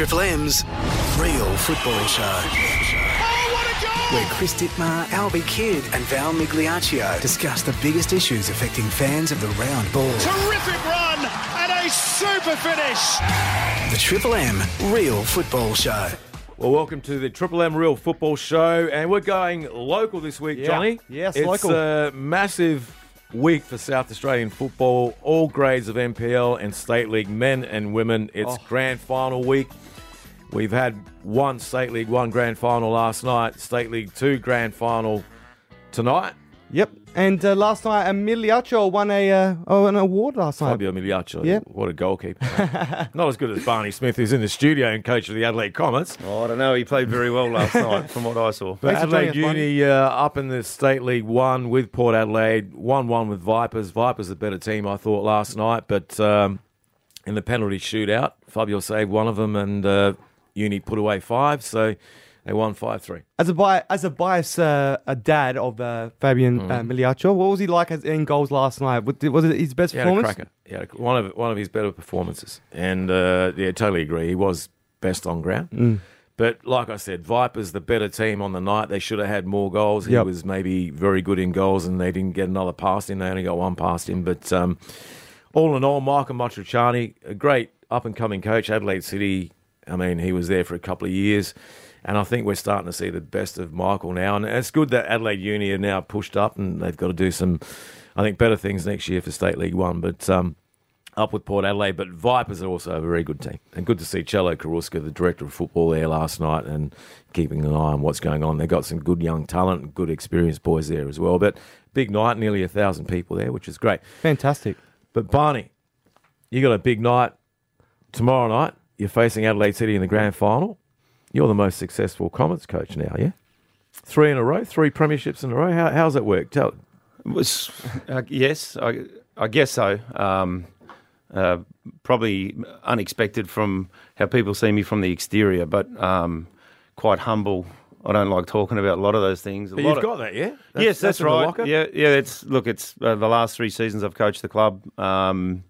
Triple M's Real Football Show. Where Chris Dittmar, Albie Kidd, and Val Migliaccio discuss the biggest issues affecting fans of the round ball. Terrific run and a super finish. The Triple M Real Football Show. Well, welcome to the Triple M Real Football Show, and we're going local this week, Yeah. Johnny. Yes, it's local. a massive week for South Australian football. All grades of NPL and State League men and women. It's Oh. grand final week. We've had one State League One grand final last night, State League Two grand final tonight. Yep. And uh, last night, Emiliacho won a uh, oh, an award last night. Fabio Migliaccio, Yep. what a goalkeeper. Not as good as Barney Smith, who's in the studio and coach of the Adelaide Comets. Oh, I don't know. He played very well last night, from what I saw. But Thanks Adelaide Uni uh, up in the State League One with Port Adelaide, one-one with Vipers. Vipers the better team, I thought last night, but um, in the penalty shootout, Fabio saved one of them, and uh, Uni put away five, so they won five-three. As a bi- as a bias, uh, a dad of uh, Fabian Mm. uh, Migliaccio, what was he like as in goals last night? Was it his best He had a performance? cracker. He had a, one of one of his better performances, and uh, yeah, totally agree. He was best on ground. Mm. But like I said, Vipers the better team on the night. They should have had more goals. He Yep. was maybe very good in goals, and they didn't get another past him. They only got one past him. But um, all in all, Michael Matricciani, a great up and coming coach, Adelaide City. I mean, he was there for a couple of years. And I think we're starting to see the best of Michael now. And it's good that Adelaide Uni are now pushed up and they've got to do some, I think, better things next year for State League One. But um, up with Port Adelaide. But Vipers are also a very good team. And good to see Cello Karuska, the director of football, there last night and keeping an eye on what's going on. They've got some good young talent and good experienced boys there as well. But big night, nearly a thousand people there, which is great. Fantastic. But Barney, you got a big night tomorrow night. You're facing Adelaide City in the grand final. You're the most successful Comets coach now, yeah? Three in a row, three premierships in a row. How, how's that work? Tell. It was, uh, yes, I, I guess so. Um, uh, probably unexpected from how people see me from the exterior, but um, quite humble. I don't like talking about a lot of those things. A But lot you've of- got that, yeah? yes, that's, the right. Yeah, yeah. It's look. It's uh, the last three seasons I've coached the club. Um,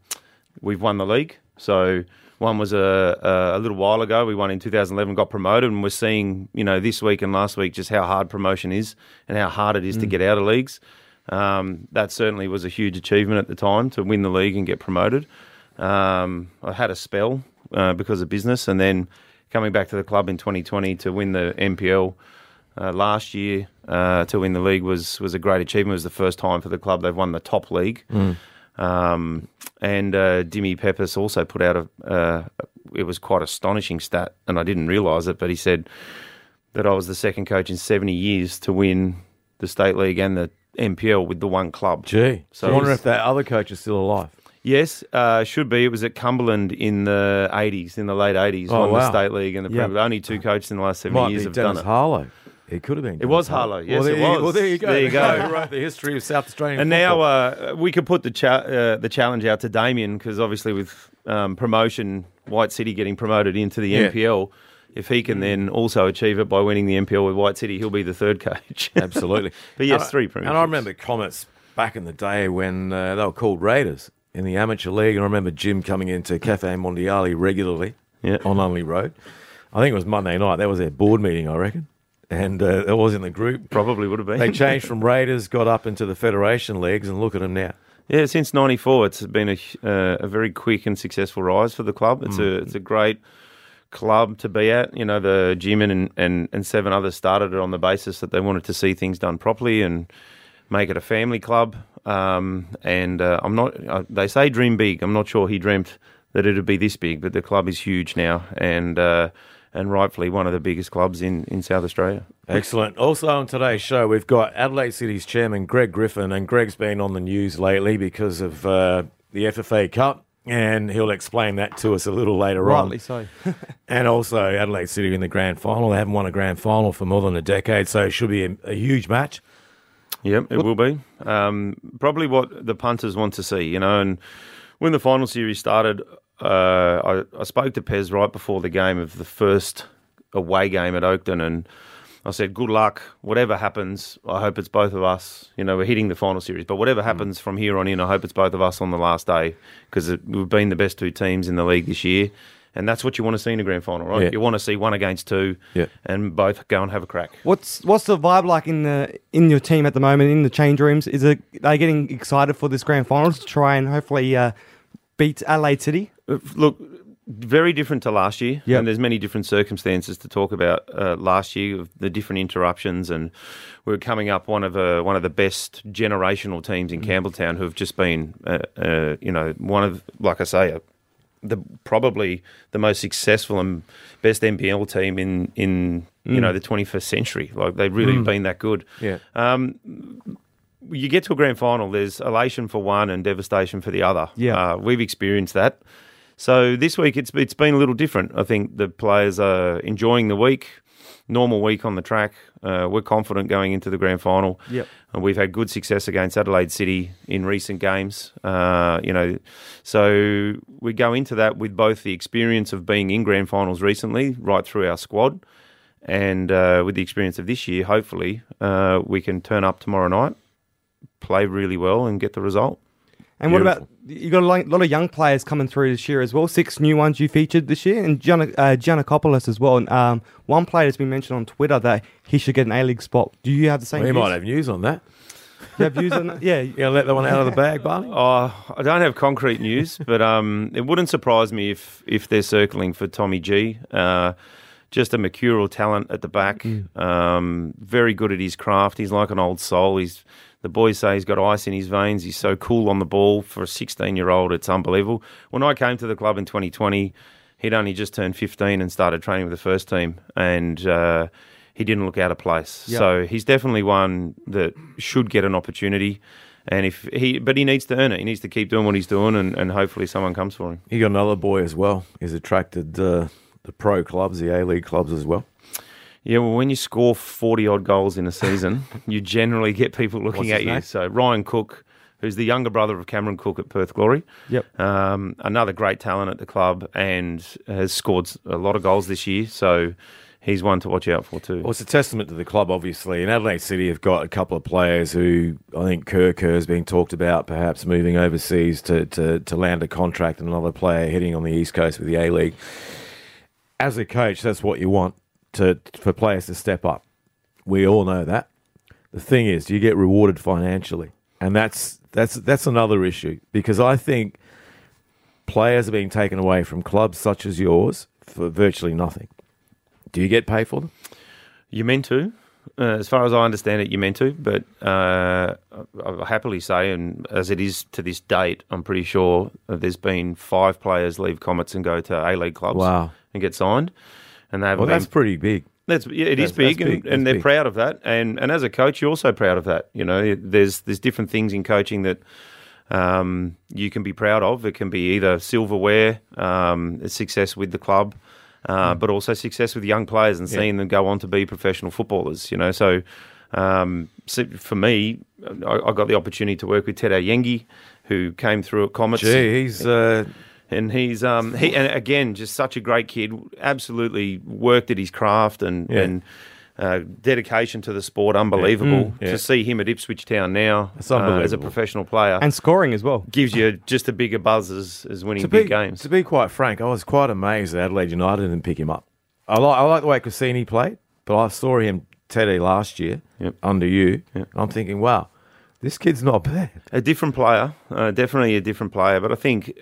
we've won the league. So one was a, a a little while ago. We won in 2011, got promoted, and we're seeing you know this week and last week just how hard promotion is and how hard it is Mm. to get out of leagues. Um, that certainly was a huge achievement at the time to win the league and get promoted. Um, I had a spell uh, because of business, and then coming back to the club in 2020 to win the NPL uh, last year uh, to win the league was was a great achievement. It was the first time for the club they've won the top league. Um, and uh, Dimmy Peppers also put out a. Uh, it was quite astonishing stat, and I didn't realise it, but he said that I was the second coach in 70 years to win the state league and the NPL with the one club. Gee. So I wonder if that other coach is still alive. Yes, uh, should be. It was at Cumberland in the 80s, in the late 80s, Oh, won wow. the state league and the Yeah. Premier. Only two coaches in the last seven Might years have Dennis done it. Harlow. It could have been. It was Harlow, yes, well, there it you- was. Well, there you go. There you go. Wrote the history of South Australian And football. now uh, we could put the cha- uh, the challenge out to Damien because obviously with um, promotion, White City getting promoted into the Yeah. NPL, if he can then also achieve it by winning the NPL with White City, he'll be the third coach. Absolutely. But yes, And three And I remember Comets back in the day when uh, they were called Raiders in the amateur league. And I remember Jim coming into Cafe Mondiali regularly Yeah. on Unley Road. I think it was Monday night. That was their board meeting, I reckon. And uh, it was in the group. Probably would have been. They changed from Raiders, got up into the Federation leagues, and look at them now. Yeah, since '94, it's been a uh, a very quick and successful rise for the club. It's a it's a great club to be at. You know, the Jimin and, and, and seven others started it on the basis that they wanted to see things done properly and make it a family club. Um, and uh, I'm not. Uh, they say dream big. I'm not sure he dreamt that it'd be this big, but the club is huge now, and uh, and rightfully one of the biggest clubs in, in South Australia. Excellent. Also on today's show, we've got Adelaide City's chairman, Greg Griffin, and Greg's been on the news lately because of uh, the FFA Cup, and he'll explain that to us a little later Rightly on. so. And also Adelaide City in the grand final. They haven't won a grand final for more than a decade, so it should be a, a huge match. Yep, it will be. Um, probably what the punters want to see, you know. And when the final series started, uh, I, I spoke to Pez right before the game of the first away game at Oakden, and I said, "Good luck. Whatever happens, I hope it's both of us. You know, we're hitting the final series, but whatever happens from here on in, I hope it's both of us on the last day because we've been the best two teams in the league this year." And that's what you want to see in a grand final, right? Yeah. You want to see one against two, Yeah. and both go and have a crack. What's what's the vibe like in the in your team at the moment in the change rooms? Is it are they getting excited for this grand final to try and hopefully uh, beat Adelaide City? Uh, Look, very different to last year. Yep. And there's many different circumstances to talk about uh, last year of the different interruptions and we're coming up one of uh, one of the best generational teams in Campbelltown who have just been uh, uh, you know one of like I say a, the probably the most successful and best NPL team in in you know the 21st century. Like they've really been that good. Yeah. Um, you get to a grand final, there's elation for one and devastation for the other. Yeah. Uh, we've experienced that. So this week it's it's been a little different. I think the players are enjoying the week, normal week on the track. Uh, we're confident going into the grand final. Yep. And we've had good success against Adelaide City in recent games. Uh, you know, so we go into that with both the experience of being in grand finals recently, right through our squad, and uh, with the experience of this year, hopefully uh, we can turn up tomorrow night, play really well, and get the result. And what about you got a lot, lot of young players coming through this year as well? Six new ones you featured this year, and Gianna, uh, Giannakopoulos as well. And um, one player has been mentioned on Twitter that he should get an A League spot. Do you have the same? We views? might have news on that. You have views on that? Yeah, You gonna let that one out of the bag, Barney? Oh, I don't have concrete news, but um, it wouldn't surprise me if if they're circling for Tommy G. Uh, just a mercurial talent at the back. Um, very good at his craft. He's like an old soul. He's the boys say he's got ice in his veins. He's so cool on the ball for a 16 year old. It's unbelievable. When I came to the club in 2020, he'd only just turned 15 and started training with the first team, and uh, he didn't look out of place. Yep. So he's definitely one that should get an opportunity. And if he, but he needs to earn it. He needs to keep doing what he's doing, and, and hopefully someone comes for him. He got another boy as well. He's attracted uh, the pro clubs, the A League clubs as well. Yeah, well, when you score forty odd goals in a season, you generally get people looking at you. name? So Ryan Cook, who's the younger brother of Cameron Cook at Perth Glory, Yep. um, another great talent at the club, and has scored a lot of goals this year. So he's one to watch out for too. Well, it's a testament to the club, obviously. And Adelaide City have got a couple of players who I think Kerr Kerr's being talked about, perhaps moving overseas to, to, to land a contract, and another player heading on the East Coast with the A League. As a coach, that's what you want to for players to step up. We all know that. The thing is, you get rewarded financially? And that's that's that's another issue because I think players are being taken away from clubs such as yours for virtually nothing. Do you get paid for them? You meant to. Uh, as far as I understand it, you meant to, but uh, I'll happily say, and as it is to this date, I'm pretty sure there's been five players leave Comets and go to A League clubs Wow. and get signed, and they haven't Well, been that's pretty big. That's yeah, it is That's- big, and, big, and they're big. proud of that. And and as a coach, you're also proud of that. You know, there's there's different things in coaching that um, you can be proud of. It can be either silverware, um, success with the club, uh, but also success with young players and. Yeah. seeing them go on to be professional footballers. You know, so. Um, so for me, I, I got the opportunity to work with Tete Yengi, who came through at Comets Gee, he's uh, and he's um he and again just such a great kid. Absolutely worked at his craft and Yeah. and uh, dedication to the sport, unbelievable. Mm, yeah. To see him at Ipswich Town now uh, as a professional player and scoring as well. gives you just a bigger buzz as, as winning to big be games. to be quite frank. I was quite amazed that Adelaide United didn't pick him up. I like I like the way Kusini played, but I saw him Teddy last year Yep. under you. Yep. I'm thinking, wow, this kid's not bad. a different player, uh, definitely a different player. But I think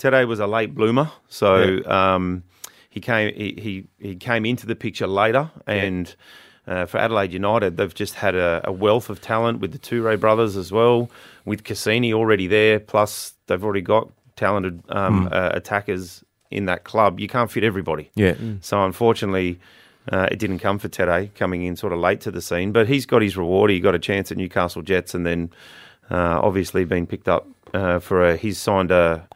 today was a late bloomer, so um, he came he, he he came into the picture later, and uh, for Adelaide United, they've just had a, a wealth of talent with the Toure brothers as well, with Kusini already there. Plus, they've already got talented um, uh, attackers in that club. You can't fit everybody. Yeah, So unfortunately, uh, it didn't come for Tete coming in sort of late to the scene. But he's got his reward. He got a chance at Newcastle Jets, and then uh, obviously been picked up uh, for a. He's signed a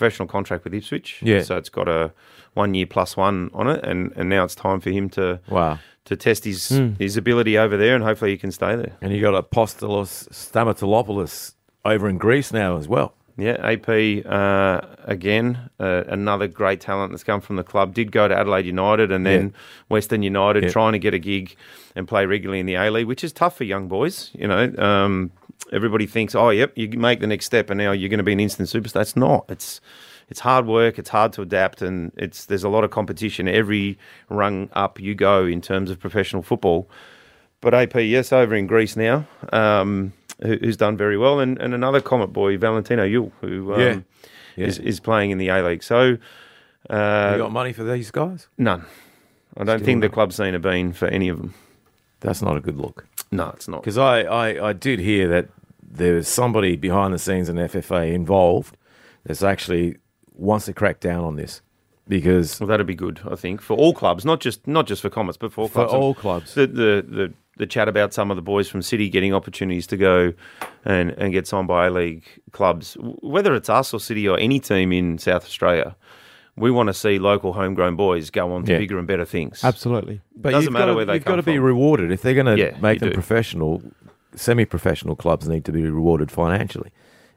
professional contract with Ipswich. Yeah. So it's got a one year plus one on it, and, and now it's time for him to wow. to test his his ability over there, and hopefully he can stay there. And you got Apostolos Stamatelopoulos over in Greece now as well. Yeah, AP uh, again, uh, another great talent that's come from the club. Did go to Adelaide United and then Western United, Yeah. trying to get a gig and play regularly in the A League, which is tough for young boys. You know, um, everybody thinks, oh, yep, you make the next step and now you're going to be an instant superstar. It's not. It's it's hard work. It's hard to adapt, and it's there's a lot of competition every rung up you go in terms of professional football. But AP, yes, over in Greece now, um, who, who's done very well, and, and another Comet boy, Valentino Yuel, who um, Yeah. Yeah. Is, is playing in the A League. So uh, you got money for these guys? none. I don't Still think the none. club scene have been for any of them. That's not a good look. No, it's not. Because I, I, I did hear that there's somebody behind the scenes in FFA involved that's actually wants to crack down on this because Well, that'd be good, I think, for all clubs, not just not just for Comets, but for all for clubs. all clubs. the, the the the chat about some of the boys from City getting opportunities to go and and get signed by A League clubs, whether it's us or City or any team in South Australia, we want to see local homegrown boys go on to Yeah. bigger and better things. Absolutely. But it Doesn't matter to, where they you've got to be from. rewarded if they're going to Yeah, make them do. professional. Semi-professional clubs need to be rewarded financially,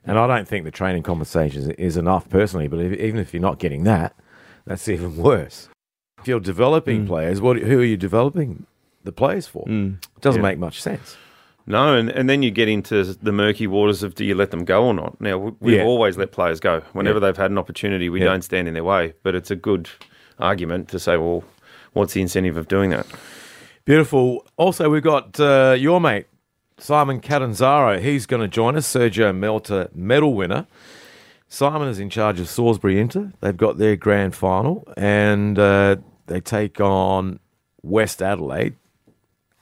and I don't think the training compensation is, enough personally. But if, even if you're not getting that, that's even worse. If you're developing mm. players, what who are you developing the players for? It doesn't Yeah. make much sense. No, and, and then you get into the murky waters of do you let them go or not? Now, we- we've Yeah. always let players go. Whenever Yeah. they've had an opportunity, we Yeah. don't stand in their way. But it's a good argument to say, well, what's the incentive of doing that? Beautiful. Also, we've got uh, your mate, Simon Catanzaro. He's going to join us, Sergio Melta medal winner. Simon is in charge of Salisbury Inter. They've got their grand final and uh, they take on West Adelaide.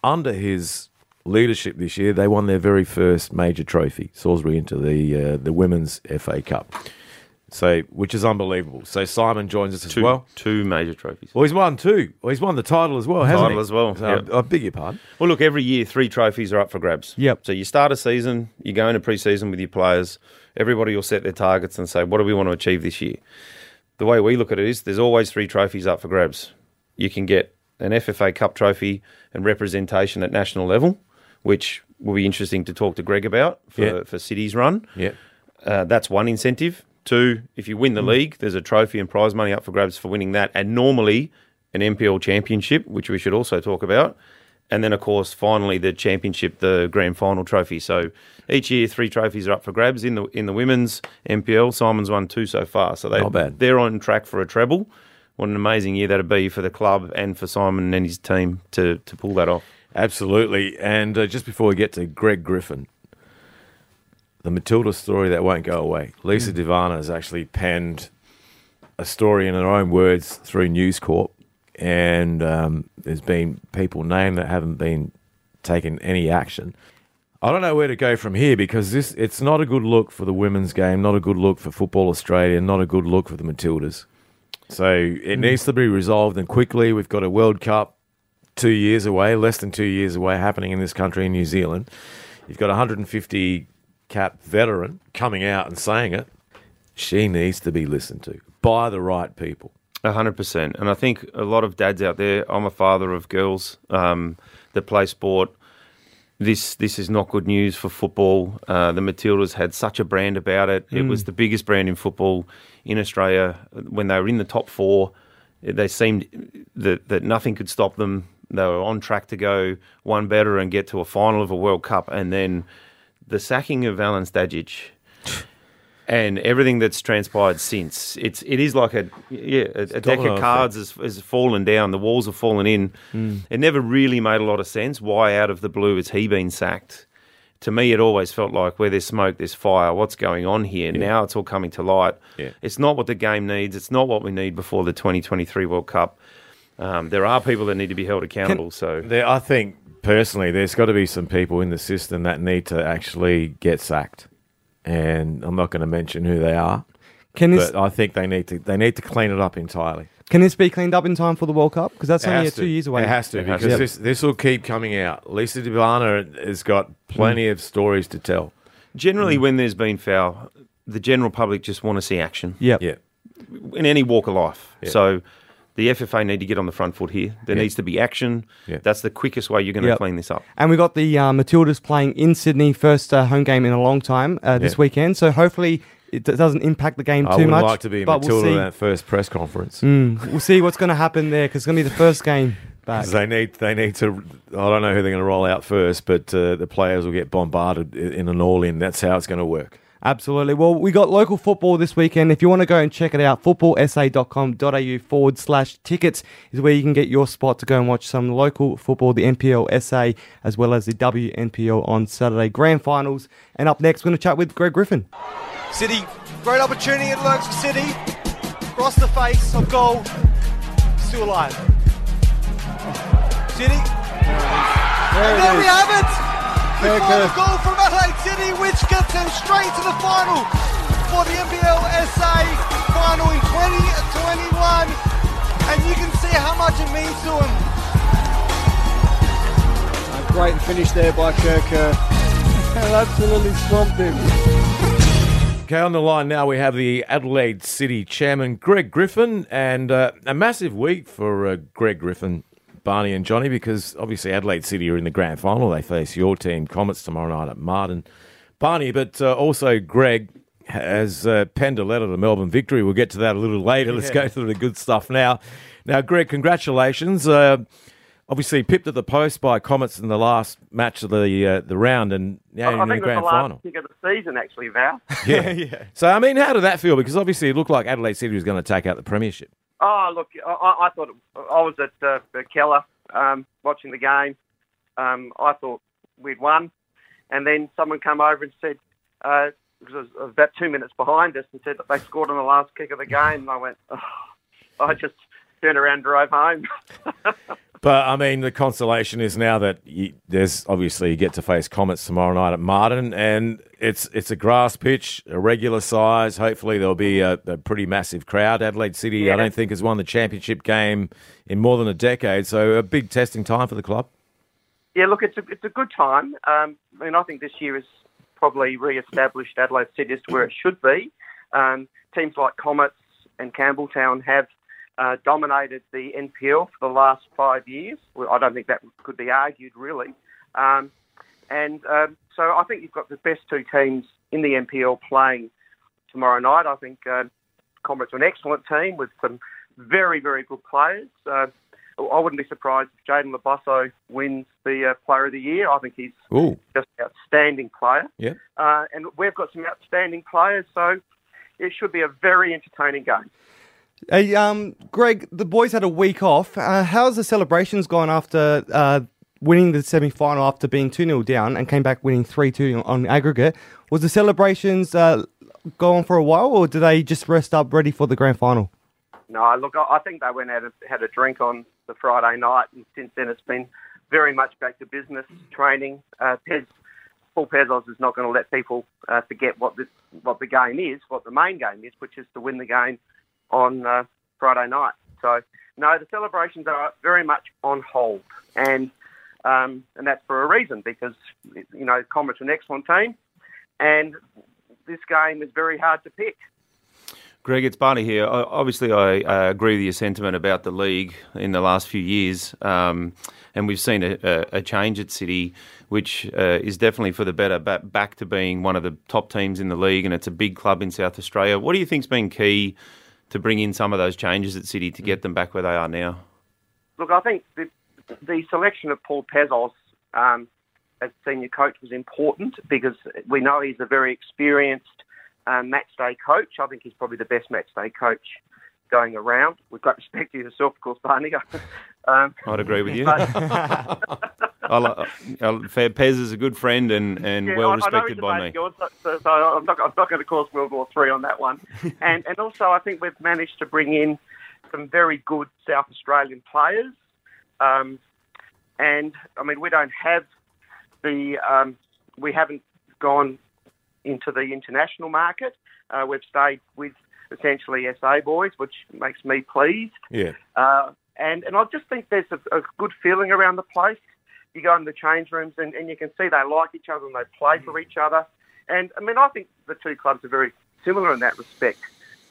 Under his leadership this year, they won their very first major trophy, Salisbury into the, uh, the Women's FA Cup. So, which is unbelievable. So, Simon joins us as Two, well. two major trophies. Well, he's won two. Well, he's won the title as well, hasn't Title he? as well, So, yep. I, I beg your pardon. Well, look, every year three trophies are up for grabs. Yep. So you start a season, you go into pre-season with your players. Everybody will set their targets and say, "What do we want to achieve this year?" The way we look at it is, there's always three trophies up for grabs. You can get an FFA Cup trophy and representation at national level, which will be interesting to talk to Greg about for, Yeah. for City's run. Yeah. Uh, that's one incentive. Two, if you win the league, there's a trophy and prize money up for grabs for winning that, and normally an NPL championship, which we should also talk about. And then, of course, finally the championship, the grand final trophy. So each year, three trophies are up for grabs in the in the women's NPL. Simon's won two so far, so they they're on track for a treble. What an amazing year that'd be for the club and for Simon and his team to to pull that off. Absolutely. And uh, just before we get to Greg Griffin, the Matilda story that won't go away. Lisa De Vanna has actually penned a story in her own words through News Corp, and um, there's been people named that haven't been taken any action. I don't know where to go from here because this it's not a good look for the women's game, not a good look for Football Australia, not a good look for the Matildas. So it needs to be resolved and quickly. We've got a World Cup two years away, less than two years away, happening in this country in New Zealand. You've got a 150 cap veteran coming out and saying it. She needs to be listened to by the right people. A hundred percent, and I think a lot of dads out there. I'm a father of girls um, that play sport. This this is not good news for football. Uh, the Matildas had such a brand about it. It was the biggest brand in football in Australia when they were in the top four. They seemed that that nothing could stop them. They were on track to go one better and get to a final of a World Cup, and then the sacking of Alen Stajcic and everything that's transpired since. It's it is like a yeah a, a deck of cards has, has fallen down. The walls have fallen in. It never really made a lot of sense. Why out of the blue has he been sacked? To me, it always felt like where there's smoke, there's fire. What's going on here? Now it's all coming to light. Yeah. It's not what the game needs. It's not what we need before the 2023 World Cup. Um, there are people that need to be held accountable. so There, I think personally, there's got to be some people in the system that need to actually get sacked, and I'm not going to mention who they are, Can this but I think they need to they need to clean it up entirely. can this be cleaned up in time for the World Cup? Because that's It only two to. years away. It has to It has because to. this this will keep coming out. Lisa De Vanna has got plenty of stories to tell. generally, when there's been foul, the general public just want to see action. Yep. Yeah, in any walk of life. Yeah. So the FFA need to get on the front foot here. There Yeah. needs to be action. Yeah. That's the quickest way you're going to Yep. clean this up. And we got the uh, Matildas playing in Sydney, first uh, home game in a long time uh, this Yeah. weekend. So hopefully it doesn't impact the game I too would much. like to be Matilda we'll in see. that first press conference. Mm, we'll see what's going to happen there because it's going to be the first game back. 'Cause They need, they need to. I don't know who they're going to roll out first, but uh, the players will get bombarded in an all-in. That's how it's going to work. Absolutely. Well, we got local football this weekend. If you want to go and check it out, footballsa.com.au forward slash tickets is where you can get your spot to go and watch some local football, the NPL SA, as well as the WNPL on Saturday grand finals. And up next, we're going to chat with Greg Griffin. City, great opportunity it lurks for City. Across the face of goal, still alive. City. and there we have it. We find a goal from Adelaide City, which gets them straight to the final for the NPL SA final in 2021. And you can see how much it means to them. A great finish there by Kirker. absolutely swamped him. Okay, on the line now we have the Adelaide City chairman, Greg Griffin, and uh, a massive week for uh, Greg Griffin Barney and Johnny, because obviously Adelaide City are in the grand final. They face your team, Comets, tomorrow night at Martin. Barney, but uh, also Greg has uh, penned a letter to Melbourne Victory. We'll get to that a little later. Let's go through the good stuff now. Now, Greg, congratulations. Uh, obviously, pipped at the post by Comets in the last match of the uh, the round, and now I you're in the think it was grand the last final. kick of the season, actually, Val. Yeah. yeah. So, I mean, how did that feel? Because obviously it looked like Adelaide City was going to take out the premiership. Oh, look, I, I thought it, I was at uh, Keller um, watching the game. Um, I thought we'd won, and then someone came over and said, uh, it was about two minutes behind us, and said that they scored on the last kick of the game. And I went, oh. I just turned around, and drove home. But I mean, the consolation is now that you, there's obviously you get to face Comets tomorrow night at Martin, and it's it's a grass pitch, a regular size. Hopefully, there'll be a, a pretty massive crowd. Adelaide City, Yeah. I don't think has won the championship game in more than a decade, so a big testing time for the club. Yeah, look, it's a it's a good time. Um, I mean, I think this year has probably re-established Adelaide City as to where it should be. Um, teams like Comets and Campbelltown have uh, dominated the NPL for the last five years. Well, I don't think that could be argued really. Um, and um, so I think you've got the best two teams in the NPL playing tomorrow night. I think uh, Comets are an excellent team with some very, very good players. Uh, I wouldn't be surprised if Jaden Labosso wins the uh, Player of the Year. I think he's Ooh, just an outstanding player. yeah. Uh, and we've got some outstanding players, so it should be a very entertaining game. Hey, um, Greg, the boys had a week off. Uh, how's the celebrations gone after uh, winning the semi final after being 2 0 down and came back winning 3 2 on aggregate? Was the celebrations uh, go on for a while or did they just rest up ready for the grand final? No, look, I I think they went out and had a drink on the Friday night, and since then it's been very much back to business training. Uh, Pez, Paul Pezos is not going to let people uh, forget what the what the game is, what the main game is, which is to win the game on uh, Friday night. So, no, the celebrations are very much on hold, and um, and that's for a reason because you know Comets are an excellent team, and this game is very hard to pick. Greg, it's Barney here. I- Obviously, I uh, agree with your sentiment about the league in the last few years, um, and we've seen a, a, change at City, which uh, is definitely for the better. Back to being one of the top teams in the league, and it's a big club in South Australia. What do you think's been key to bring in some of those changes at City to get them back where they are now? Look, I think the, the selection of Paul Pezos um, as senior coach was important because we know he's a very experienced um, match day coach. I think he's probably the best match day coach going around. With great respect to yourself, of course, Barney. um, I'd agree with you. but, I uh, Pez is a good friend and, and yeah, well I- I respected by me. yours, so, so, so I'm not, I'm not going to cause World War Three on that one. and and also, I think we've managed to bring in some very good South Australian players. Um, and I mean, we don't have the um, we haven't gone into the international market. Uh, we've stayed with essentially SA boys, which makes me pleased. Yeah. Uh, and and I just think there's a, a good feeling around the place. You go in the change rooms and, and you can see they like each other and they play for each other. And I mean, I think the two clubs are very similar in that respect,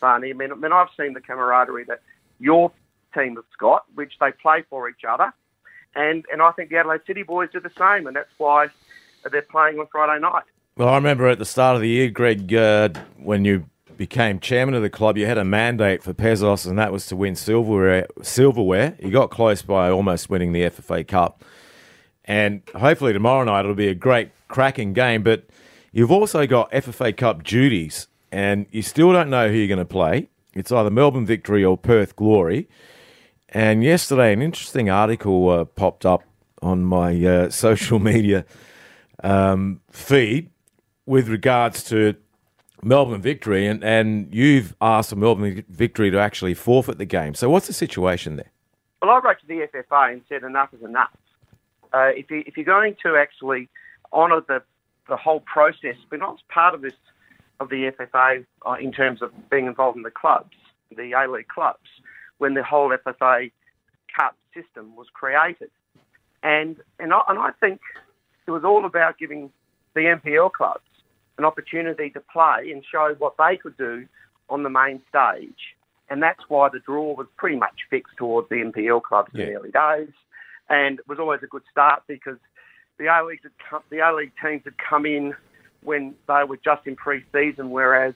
Barney. I mean, I mean, I've seen the camaraderie that your team has got, which they play for each other, and and I think the Adelaide City boys do the same, and that's why they're playing on Friday night. Well, I remember at the start of the year, Greg, uh, when you became chairman of the club, you had a mandate for Pezos, and that was to win silverware. Silverware. You got close by almost winning the FFA Cup, and hopefully tomorrow night it'll be a great, cracking game. But You've also got FFA Cup duties, and you still don't know who you're going to play. It's either Melbourne Victory or Perth Glory. And yesterday, an interesting article uh, popped up on my uh, social media um, feed with regards to Melbourne Victory, and, and you've asked Melbourne Victory to actually forfeit the game. So, what's the situation there? Well, I wrote to the FFA and said enough is enough. Uh, if, you, if you're going to actually honour the, the whole process, but not as part of this of the FFA uh, in terms of being involved in the clubs, the A League clubs, when the whole FFA Cup system was created, and and I, and I think it was all about giving the NPL clubs an opportunity to play and show what they could do on the main stage. And that's why the draw was pretty much fixed towards the NPL clubs Yeah. in the early days. And it was always a good start because the A League the A League teams had come in when they were just in pre-season, whereas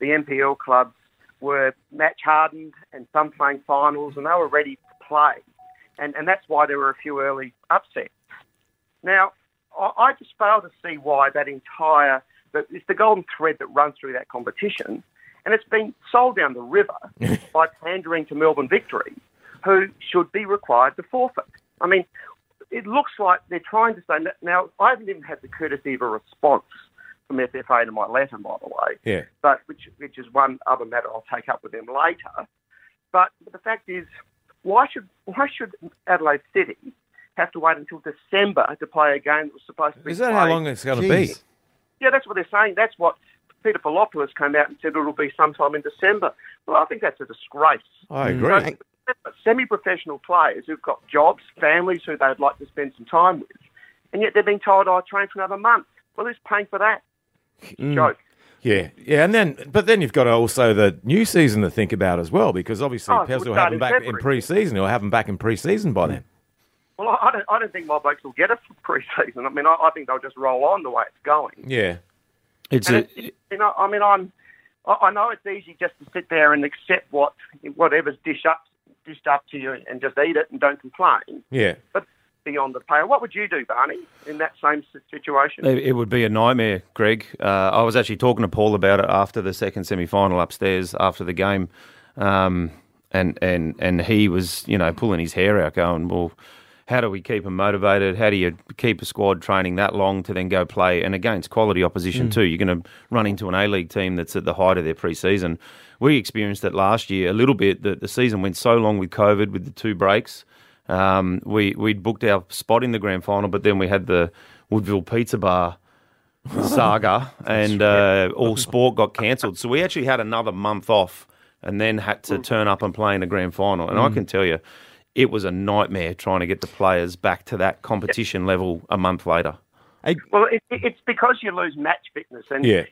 the NPL clubs were match hardened and some playing finals, and they were ready to play. And and that's why there were a few early upsets. Now, I, just fail to see why that entire that it's the golden thread that runs through that competition, and it's been sold down the river by pandering to Melbourne Victory, who should be required to forfeit. I mean, it looks like they're trying to say now. I haven't even had the courtesy of a response from FFA to my letter, by the way Yeah. but which which is one other matter I'll take up with them later. But the fact is, why should why should Adelaide City have to wait until December to play a game that was supposed to be? Is that how long it's going to be? Yeah, that's what they're saying. That's what Peter Filopoulos came out and said it'll be sometime in December. Well, I think that's a disgrace. I agree. So, semi-professional players who've got jobs, families who they'd like to spend some time with, and yet they're being told, oh, "I oh, train for another month." Well, who's paying for that? Mm. Joke. Yeah, yeah, and then but then you've got also the new season to think about as well, because obviously Oh, Pez we'll have start them in back in February. pre-season. He'll have them back in pre-season by then. Well, I I don't, I don't think my blokes will get it for pre-season. I mean, I, I think they'll just roll on the way it's going. Yeah, It's And a, it, you know, I mean, I'm, I I know it's easy just to sit there and accept what whatever's dish up, dished up to you and just eat it and don't complain. yeah. But beyond the pale, what would you do, Barney, in that same situation? It, it would be a nightmare, Greg. Uh, I was actually talking to Paul about it after the second semi final upstairs after the game. Um, and, and, and he was, you know, pulling his hair out, going, well, how do we keep them motivated? How do you keep a squad training that long to then go play and against quality opposition too? You're going to run into an A League team that's at the height of their pre-season. We experienced that last year a little bit. That the season went so long with COVID, with the two breaks. Um, we we'd booked our spot in the grand final, but then we had the Woodville Pizza Bar saga, and uh, all sport got cancelled. So we actually had another month off, and then had to turn up and play in the grand final. And I can tell you, it was a nightmare trying to get the players back to that competition level a month later. Well, it, it- it's because you lose match fitness, and Yeah.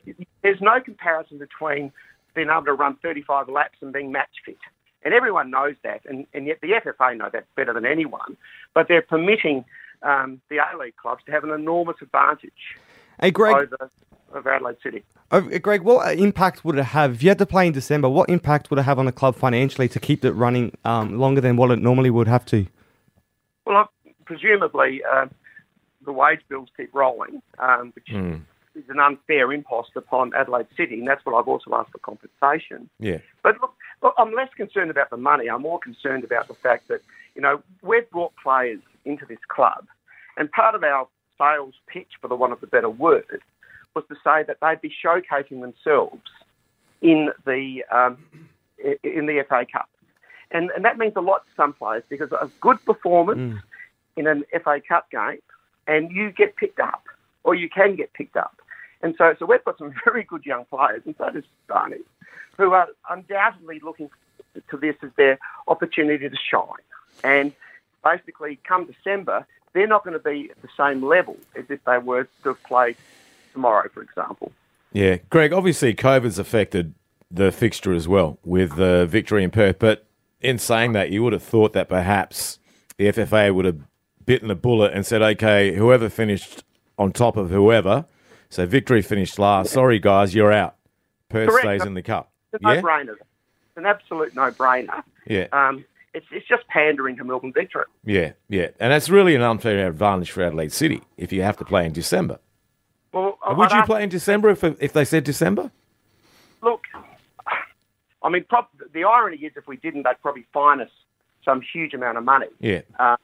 there's no comparison between being able to run 35 laps and being match fit. And everyone knows that, and, and yet the FFA know that better than anyone. But they're permitting um, the A League clubs to have an enormous advantage Hey, Greg, over, over Adelaide City. uh, Greg, what impact would it have if you had to play in December? What impact would it have on the club financially to keep it running um, longer than what it normally would have to? Well, I- presumably uh, the wage bills keep rolling, um, which is an unfair impost upon Adelaide City, and that's what I've also asked for compensation. Yeah. But look, look, I'm less concerned about the money. I'm more concerned about the fact that, you know, we've brought players into this club, and part of our sales pitch, for the want of a better word, was to say that they'd be showcasing themselves in the um, in the FA Cup, and and that means a lot to some players because a good performance in an FA Cup game, and you get picked up, or you can get picked up. And so, so we've got some very good young players, and so does Barney, who are undoubtedly looking to this as their opportunity to shine. And basically, come December, they're not going to be at the same level as if they were to play tomorrow, for example. Yeah, Greg. Obviously, COVID's affected the fixture as well with uh, victory in Perth. But in saying that, you would have thought that perhaps the FFA would have bitten the bullet and said, "Okay, whoever finished on top of whoever, so victory finished last. Sorry, guys, you're out. Perth Correct. stays in the cup." It's a Yeah, no-brainer. It's an absolute no-brainer. yeah, Um, it's, it's just pandering to Melbourne Victory. yeah, yeah. And that's really an unfair advantage for Adelaide City if you have to play in December. Well, And would I'd you play in December if if they said December? Look, I mean, prob- the irony is if we didn't, they'd probably fine us some huge amount of money. Yeah. Uh,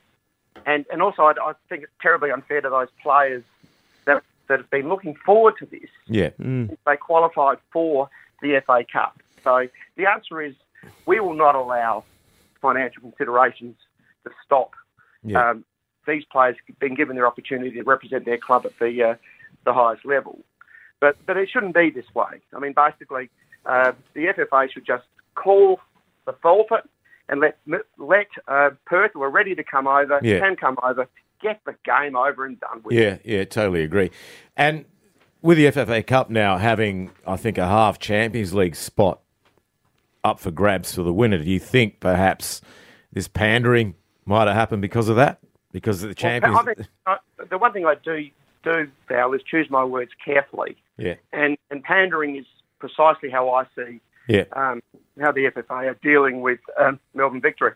and and also, I, I think it's terribly unfair to those players that that have been looking forward to this. Yeah. if They qualified for the FA Cup. So the answer is we will not allow financial considerations to stop Yeah. um, these players being given their opportunity to represent their club at the uh, the highest level. But but it shouldn't be this way. I mean, basically, uh, the FFA should just call the forfeit and let let uh, Perth, who are ready to come over, Yeah. can come over, get the game over and done with. Yeah, yeah, totally agree. And with the FFA Cup now having, I think, a half Champions League spot up for grabs for the winner, do you think perhaps this pandering might have happened because of that? Because the Well, I think, uh, the one thing I do do, Val, is choose my words carefully, yeah, and and pandering is precisely how I see yeah, um, how the FFA are dealing with um, Melbourne Victory.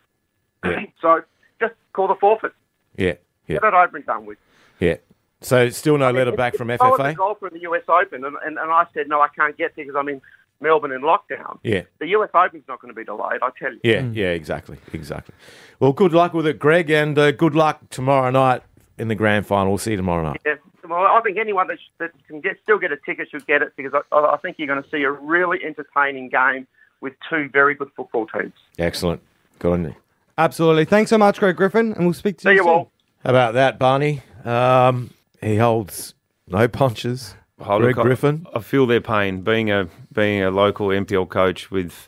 Yeah. so just call the forfeit, yeah, yeah, get it over and done with. yeah. So still no letter back from I was a FFA? golfer in the US Open, and, and, and I said no, I can't get there because I'm in Melbourne in lockdown. Yeah. The US Open's not going to be delayed, I tell you. Yeah, yeah, exactly, exactly. Well, good luck with it, Greg, and uh, good luck tomorrow night in the grand final. We'll see you tomorrow night. Yeah. Well, I think anyone that, sh- that can get still get a ticket should get it because I, I think you're going to see a really entertaining game with two very good football teams. Excellent. Good on you. Absolutely. Thanks so much, Greg Griffin, and we'll speak to See you you soon. all. How about that, Barney? Um, he holds no punches. Greg I- Griffin. I, feel their pain. Being a being a local NPL coach with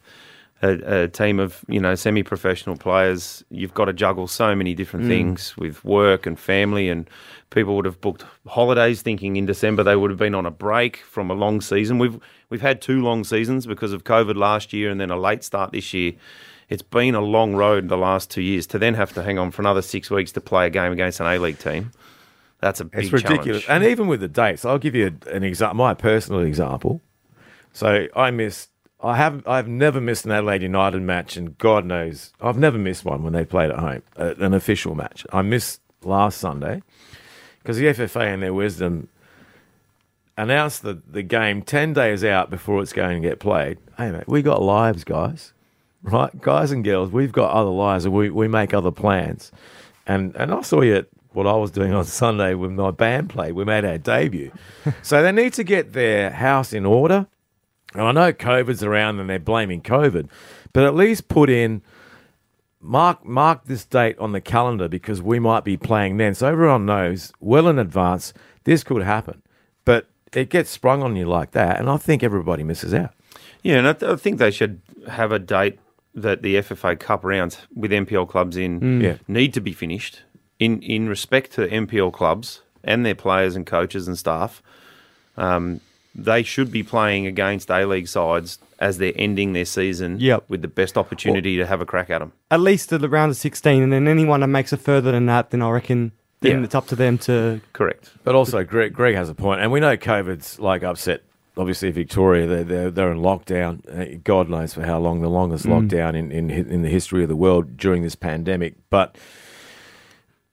a, a team of you know semi-professional players, you've got to juggle so many different mm. things with work and family. And people would have booked holidays, thinking in December they would have been on a break from a long season. We've we've had two long seasons because of COVID last year and then a late start this year. It's been a long road the last two years to then have to hang on for another six weeks to play a game against an A League team. That's a big It's ridiculous. challenge. And even with the dates, I'll give you an example, my personal example. So I missed, I have, I've never missed an Adelaide United match, and God knows, I've never missed one when they played at home, uh, an official match. I missed last Sunday because the FFA, in their wisdom, announced the, the game 10 days out before it's going to get played. Hey, mate, we got lives, guys. Right? Guys and girls, we've got other lives and we, we make other plans. And and I saw you at what I was doing on Sunday when my band played. We made our debut. so they need to get their house in order. And I know COVID's around and they're blaming COVID, but at least put in mark mark this date on the calendar because we might be playing then. So everyone knows well in advance this could happen. But it gets sprung on you like that, and I think everybody misses out. Yeah, and I, th- I think they should have a date that the FFA Cup rounds with NPL clubs in mm. Yeah. need to be finished in in respect to NPL clubs and their players and coaches and staff. Um, they should be playing against A League sides as they're ending their season Yep. with the best opportunity to have a crack at them. At least to the round of 16, and then anyone that makes it further than that, then I reckon then Yeah. it's up to them to. Correct. But also, Greg, Greg has a point, and we know COVID's like upset. Obviously, Victoria, they're they're, they're in lockdown. Uh, God knows for how long, the longest lockdown in, in in the history of the world during this pandemic. But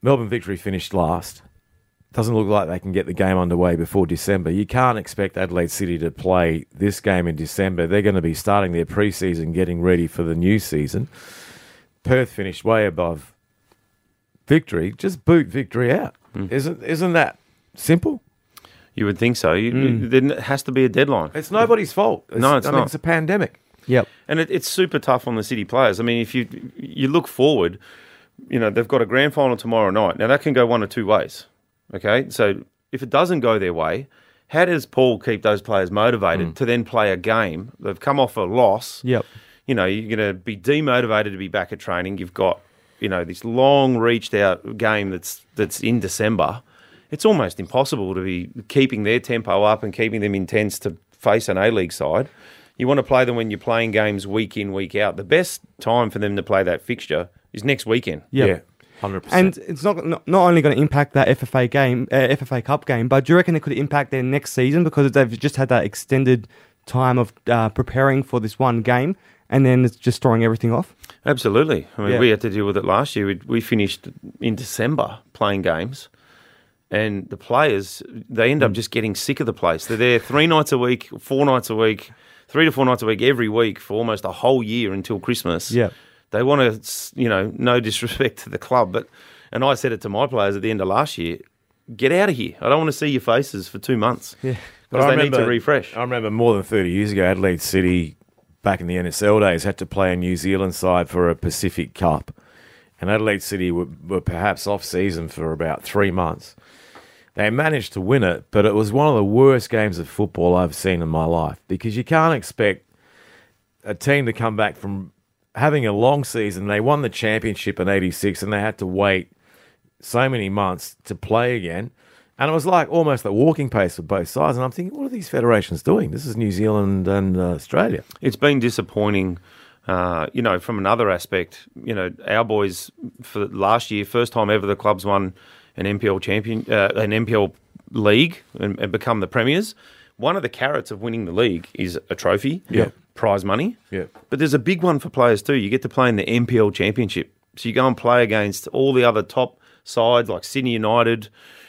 Melbourne Victory finished last. Doesn't look like they can get the game underway before December. You can't expect Adelaide City to play this game in December. They're going to be starting their preseason, getting ready for the new season. Perth finished way above Victory. Just boot Victory out. Hmm. Isn't isn't that simple? You would think so. You, hmm. Then it has to be a deadline. It's nobody's fault. No, it's I mean, not. it's a pandemic. Yep. And it, it's super tough on the city players. I mean, if you you look forward, you know they've got a grand final tomorrow night. Now that can go one or two ways. Okay, so if it doesn't go their way, how does Paul keep those players motivated mm. to then play a game? They've come off a loss. Yep. You know, you're going to be demotivated to be back at training. You've got you know this long reached out game that's that's in December. It's almost impossible to be keeping their tempo up and keeping them intense to face an A League side. You want to play them when you're playing games week in, week out. The best time for them to play that fixture is next weekend. Yep. Yeah, hundred percent. And it's not not, not only going to impact that FFA game, uh, FFA Cup game, but do you reckon it could impact their next season because they've just had that extended time of uh, preparing for this one game, and then it's just throwing everything off? Absolutely. I mean, Yeah. we had to deal with it last year. We, we finished in December playing games, and the players they end up just getting sick of the place. They're there three nights a week, four nights a week, three to four nights a week every week for almost a whole year until Christmas. Yeah. They want to, you know, no disrespect to the club, but and I said it to my players at the end of last year: get out of here. I don't want to see your faces for two months. Yeah, because they need to remember- refresh. I remember more than 30 years ago, Adelaide City, back in the NSL days, had to play a New Zealand side for a Pacific Cup. And Adelaide City were, were perhaps off season for about three months. They managed to win it, but it was one of the worst games of football I've seen in my life because you can't expect a team to come back from having a long season. They won the championship in 86 and they had to wait so many months to play again. And it was like almost a walking pace for both sides. And I'm thinking, what are these federations doing? This is New Zealand and uh, Australia. It's been disappointing, uh, you know, from another aspect. You know, our boys for last year, first time ever the club's won an NPL champion, uh, an NPL league, and, and become the premiers. One of the carrots of winning the league is a trophy, Yeah. Prize money. Yeah. But there's a big one for players too. You get to play in the NPL Championship. So you go and play against all the other top sides like Sydney United.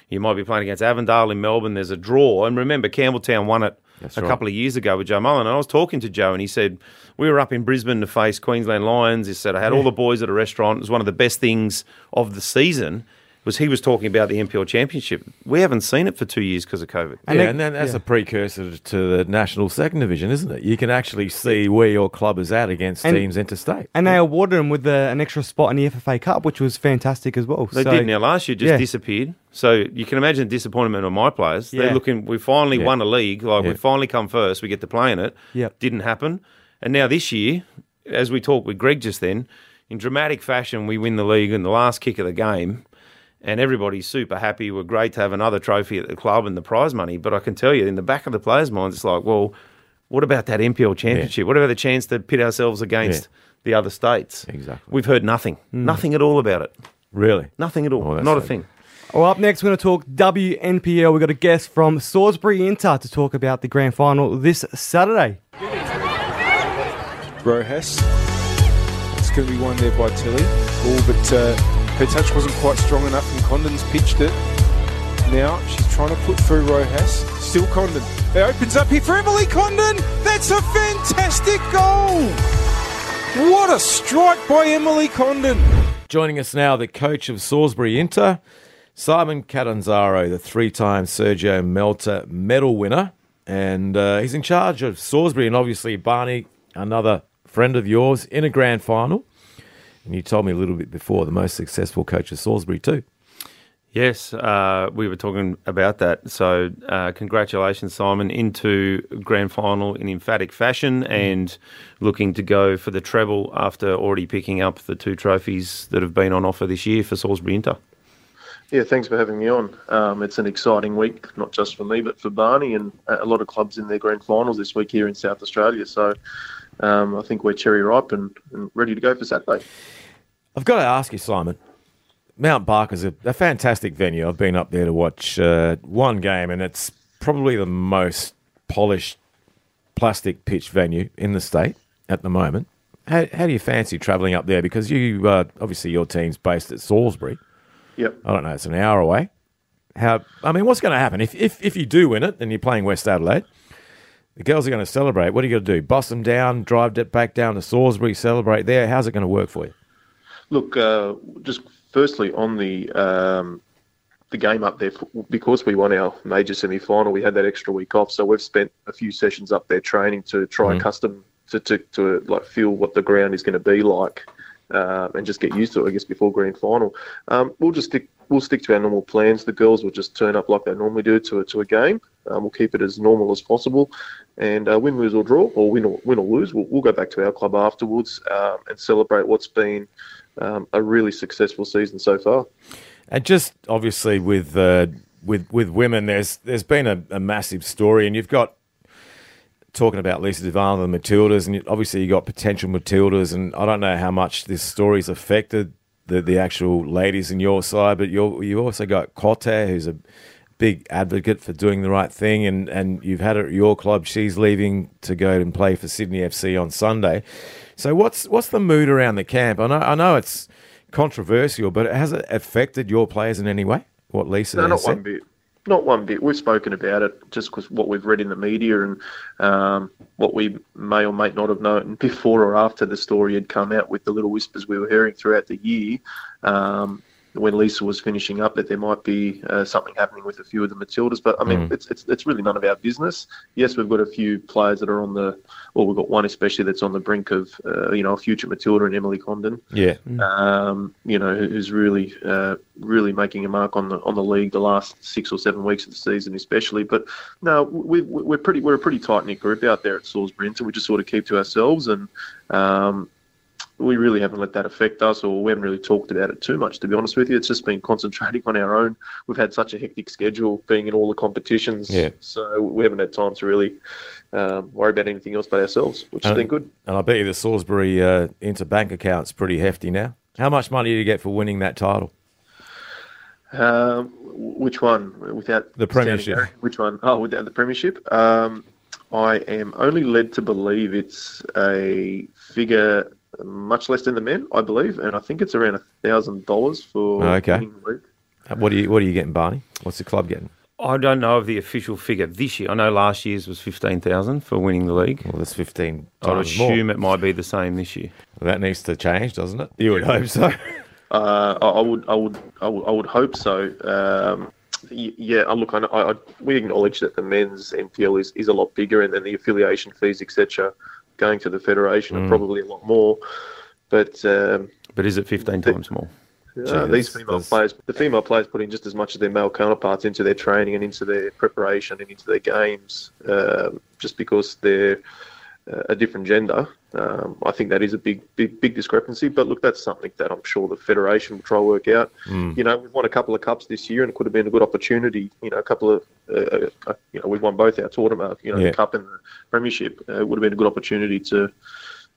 You might be playing against Avondale in Melbourne. There's a draw. And remember, Campbelltown won it That's a right. couple of years ago with Joe Mullen. And I was talking to Joe and he said, We were up in Brisbane to face Queensland Lions. He said, I had all the boys at a restaurant. It was one of the best things of the season. Was he was talking about the NPL Championship? We haven't seen it for two years because of COVID. And yeah, they- and then that's yeah. a precursor to the national second division, isn't it? You can actually see where your club is at against And- teams interstate. And they awarded him with the, an extra spot in the FFA Cup, which was fantastic as well. They So- did. Now last year just yeah. disappeared. So you can imagine the disappointment of my players. They're looking. We finally Yeah. won a league. Like Yeah. we finally come first. We get to play in it. Yep. Didn't happen. And now this year, as we talked with Greg just then, in dramatic fashion, we win the league in the last kick of the game. And everybody's super happy. We're great to have another trophy at the club and the prize money. But I can tell you, in the back of the players' minds, it's like, well, what about that NPL championship? What about the chance to pit ourselves against Yeah. the other states? Exactly. We've heard nothing. Nothing at all about it. Really? Nothing at all. Oh, that's Not a thing. Well, up next, we're going to talk WNPL. We've got a guest from Salisbury Inter to talk about the grand final this Saturday. Rojas. It's going to be one there by Tilly. All but uh, her touch wasn't quite strong enough, and Condon's pitched it. Now she's trying to put through Rojas. Still Condon. It opens up here for Emily Condon. That's a fantastic goal. What a strike by Emily Condon. Joining us now, the coach of Salisbury Inter, Simon Catanzaro, the three-time Sergio Melta medal winner, and uh, he's in charge of Salisbury and obviously Barney, another friend of yours, in a grand final. And you told me a little bit before the most successful coach of Salisbury too. Yes, uh, we were talking about that. So, uh, congratulations, Simon, into grand final in emphatic fashion and looking to go for the treble after already picking up the two trophies that have been on offer this year for Salisbury Inter. Yeah, thanks for having me on. Um, it's an exciting week, not just for me, but for Barney and a lot of clubs in their grand finals this week here in South Australia. So um, I think we're cherry ripe and, and ready to go for Saturday. I've got to ask you, Simon. Mount Barker's a, a fantastic venue. I've been up there to watch uh, one game, and it's probably the most polished plastic pitch venue in the state at the moment. How, how do you fancy travelling up there? Because you, uh, obviously, your team's based at Salisbury. Yep. I don't know, it's an hour away. How? I mean, what's going to happen if, if if you do win it and you're playing West Adelaide? The girls are going to celebrate. What are you going to do? Bust them down, drive it back down to Salisbury, celebrate there. How's it going to work for you? Look, uh, just firstly on the um, the game up there, because we won our major semi final, we had that extra week off, so we've spent a few sessions up there training to try and custom to, to, to like feel what the ground is going to be like. Uh, and just get used to it, I guess, before grand final. Um, we'll just stick. We'll stick to our normal plans. The girls will just turn up like they normally do to a, to a game. Um, we'll keep it as normal as possible, and uh, win, lose or draw, or win or win or lose, we'll, we'll go back to our club afterwards um, and celebrate what's been um, a really successful season so far. And just obviously with uh, with with women, there's there's been a, a massive story, and you've got talking about Lisa De Vanna and the Matildas, and obviously you got potential Matildas, and I don't know how much this story's affected the the actual ladies in your side, but you you also got Cote, who's a big advocate for doing the right thing, and and you've had her at your club. She's leaving to go and play for Sydney FC on Sunday. So what's what's the mood around the camp? I know I know it's controversial, but has it affected your players in any way? what Lisa No, not said? one bit. Not one bit. We've spoken about it just because what we've read in the media and um, what we may or may not have known before or after the story had come out with the little whispers we were hearing throughout the year. Um, when Lisa was finishing up, that there might be uh, something happening with a few of the Matildas, but I mean, Mm. it's, it's it's really none of our business. Yes, we've got a few players that are on the, or we've got one especially that's on the brink of, uh, you know, a future Matilda and Emily Condon Yeah. um, you know, who's really, uh, really making a mark on the on the league the last six or seven weeks of the season, especially. But no, we, we- we're pretty we're a pretty tight knit group out there at Salisbury, so we just sort of keep to ourselves, and um, we really haven't let that affect us, or we haven't really talked about it too much. To be honest with you, it's just been concentrating on our own. We've had such a hectic schedule, being in all the competitions, Yeah. so we haven't had time to really. Um, worry about anything else but ourselves, which has And- been good. And I bet you the Salisbury uh, Inter bank account's pretty hefty now. How much money do you get for winning that title? Um, which one? Without The Premiership. Which one? Oh, without the Premiership. Um, I am only led to believe it's a figure much less than the men. I believe, and I think it's around a thousand dollars for Okay. winning the league. What do you What are you getting, Barney? What's the club getting? I don't know of the official figure this year. I know last year's was fifteen thousand for winning the league. Well, that's fifteen I'd times more. assume it might be the same this year. Well, that needs to change, doesn't it? You would hope so. Uh, I, I would, I would, I would, I would hope so. Um, yeah, uh, look, I, I, I, we acknowledge that the men's NPL is, is a lot bigger, and then the affiliation fees, etc., going to the federation Mm. are probably a lot more. But um, But is it fifteen times more? Uh, Gee, these female that's- players, the female players, put in just as much as their male counterparts into their training and into their preparation and into their games, um, just because they're uh, a different gender. Um, I think that is a big, big, big discrepancy. But look, that's something that I'm sure the federation will try to work out. Mm. You know, we've won a couple of cups this year, and it could have been a good opportunity. You know, a couple of, uh, uh, you know, we've won both our tournament. You know, Yeah. the cup and the premiership. Uh, it would have been a good opportunity to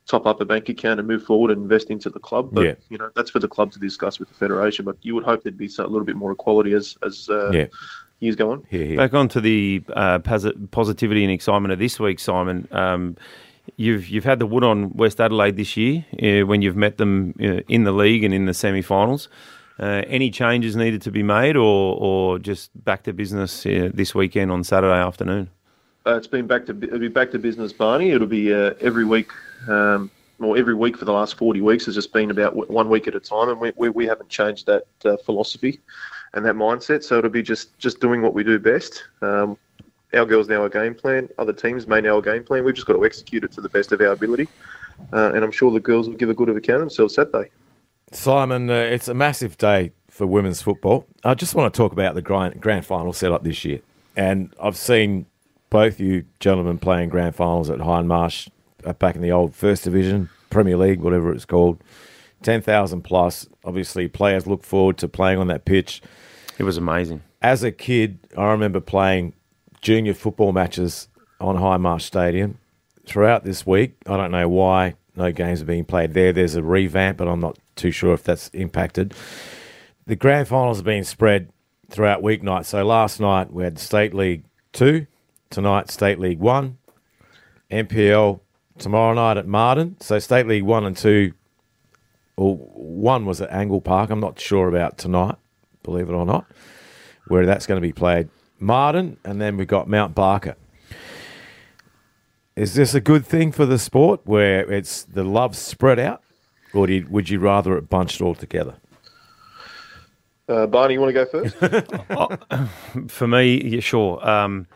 top up a bank account and move forward and invest into the club. But Yeah. you know, that's for the club to discuss with the federation. But you would hope there'd be a little bit more equality as as uh, Yeah. years go on. Here, here. Back on to the uh, positivity and excitement of this week, Simon. Um, you've you've had the wood on West Adelaide this year uh, when you've met them uh, in the league and in the semi-finals. Uh, any changes needed to be made, or or just back to business uh, this weekend on Saturday afternoon? Uh, it's been back to it'll be back to business, Barney. It'll be every week, um, or every week for the last forty weeks has just been about one week at a time, and we we, we haven't changed that philosophy and that mindset. So it'll be just just doing what we do best. Um, our girls know our game plan. Other teams may know our game plan. We've just got to execute it to the best of our ability, uh, and I'm sure the girls will give a good of account of themselves Saturday. Simon, uh, it's a massive day for women's football. I just want to talk about the grand, grand final setup this year. And I've seen both you gentlemen playing grand finals at Hindmarsh uh, back in the old First Division, Premier League, whatever it's called. 10,000 plus. Obviously, players look forward to playing on that pitch. It was amazing. As a kid, I remember playing junior football matches on Hindmarsh Stadium throughout this week. I don't know why no games are being played there. There's a revamp, but I'm not too sure if that's impacted. The grand finals are being spread throughout weeknight. So last night we had State League 2, tonight State League 1, NPL tomorrow night at Marden. So State League 1 and 2, well, 1 was at Angle Park. I'm not sure about tonight, believe it or not, where that's going to be played. Marden, and then we've got Mount Barker. Is this a good thing for the sport where it's the love spread out, or do you, would you rather it bunched all together? Uh, Barney, you want to go first? For me, yeah, sure. Um,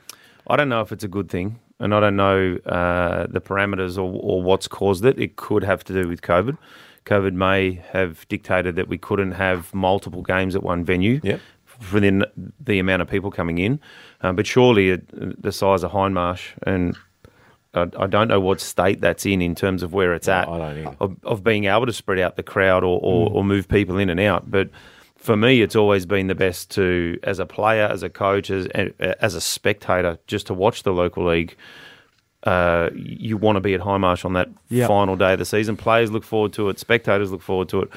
I don't know if it's a good thing, and I don't know uh, the parameters or, or what's caused it. It could have to do with COVID. COVID may have dictated that we couldn't have multiple games at one venue Yep. For the, the amount of people coming in. Um, but surely it, the size of Hindmarsh, and I, I don't know what state that's in in terms of where it's at, I don't of, of being able to spread out the crowd or, or, or move people in and out. But for me, it's always been the best to, as a player, as a coach, as as a spectator, just to watch the local league. Uh, you want to be at Hindmarsh on that Yep. final day of the season. Players look forward to it. Spectators look forward to it.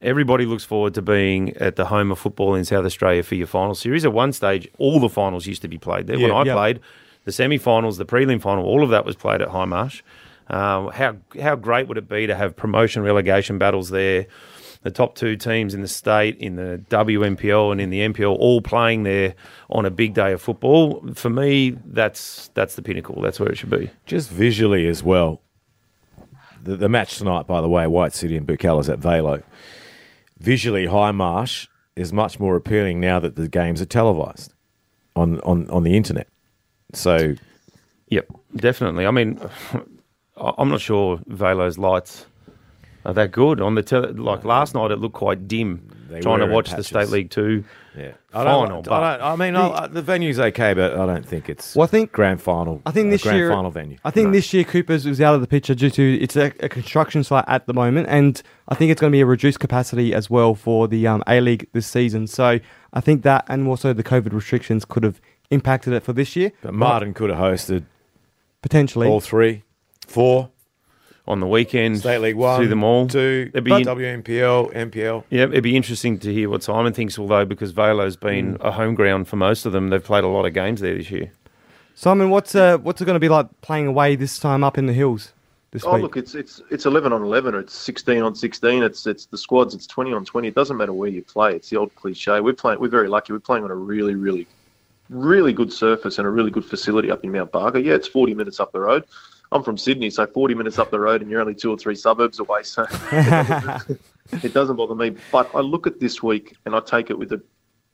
Everybody looks forward to being at the home of football in South Australia for your final series. At one stage, all the finals used to be played there. when I played, the semi-finals, the prelim final, all of that was played at Hindmarsh. Um, how how great would it be to have promotion relegation battles there? the top two teams in the state, in the WNPL and in the NPL, all playing there on a big day of football. For me, that's that's the pinnacle. That's where it should be. Just visually as well. The, the match tonight, by the way, White City and Birkallas at Velo. Visually, Hindmarsh is much more appealing now that the games are televised on, on, on the internet. So, yep, definitely. I mean, I'm not sure Velo's lights are that good on the tele- like last night. It looked quite dim. They trying to watch the. State League Two yeah. I final. don't, but I, don't, I mean, I, the venue's okay, but I don't think it's Well, I think grand final. I think this uh, this grand year, final venue. I think this year Coopers was out of the picture due to it's a, a construction site at the moment, and I think it's going to be a reduced capacity as well for the um, A League this season. So I think that, and also the COVID restrictions could have impacted it for this year. But Marden could have hosted potentially all three, four on the weekend. State League One, see them all. two, It'd be in- WNPL, NPL. Yeah, it'd be interesting to hear what Simon thinks, although because Velo's been Mm. a home ground for most of them, they've played a lot of games there this year. Simon, what's uh, what's it going to be like playing away this time up in the hills this Oh week? look, it's it's it's eleven on eleven, or it's sixteen on sixteen. It's it's the squads. It's twenty on twenty. It doesn't matter where you play. It's the old cliche. We're playing. We're very lucky. We're playing on a really, really, really good surface and a really good facility up in Mount Barker. Yeah, it's forty minutes up the road. I'm from Sydney, so forty minutes up the road, and you're only two or three suburbs away. So it doesn't bother me. But I look at this week and I take it with a,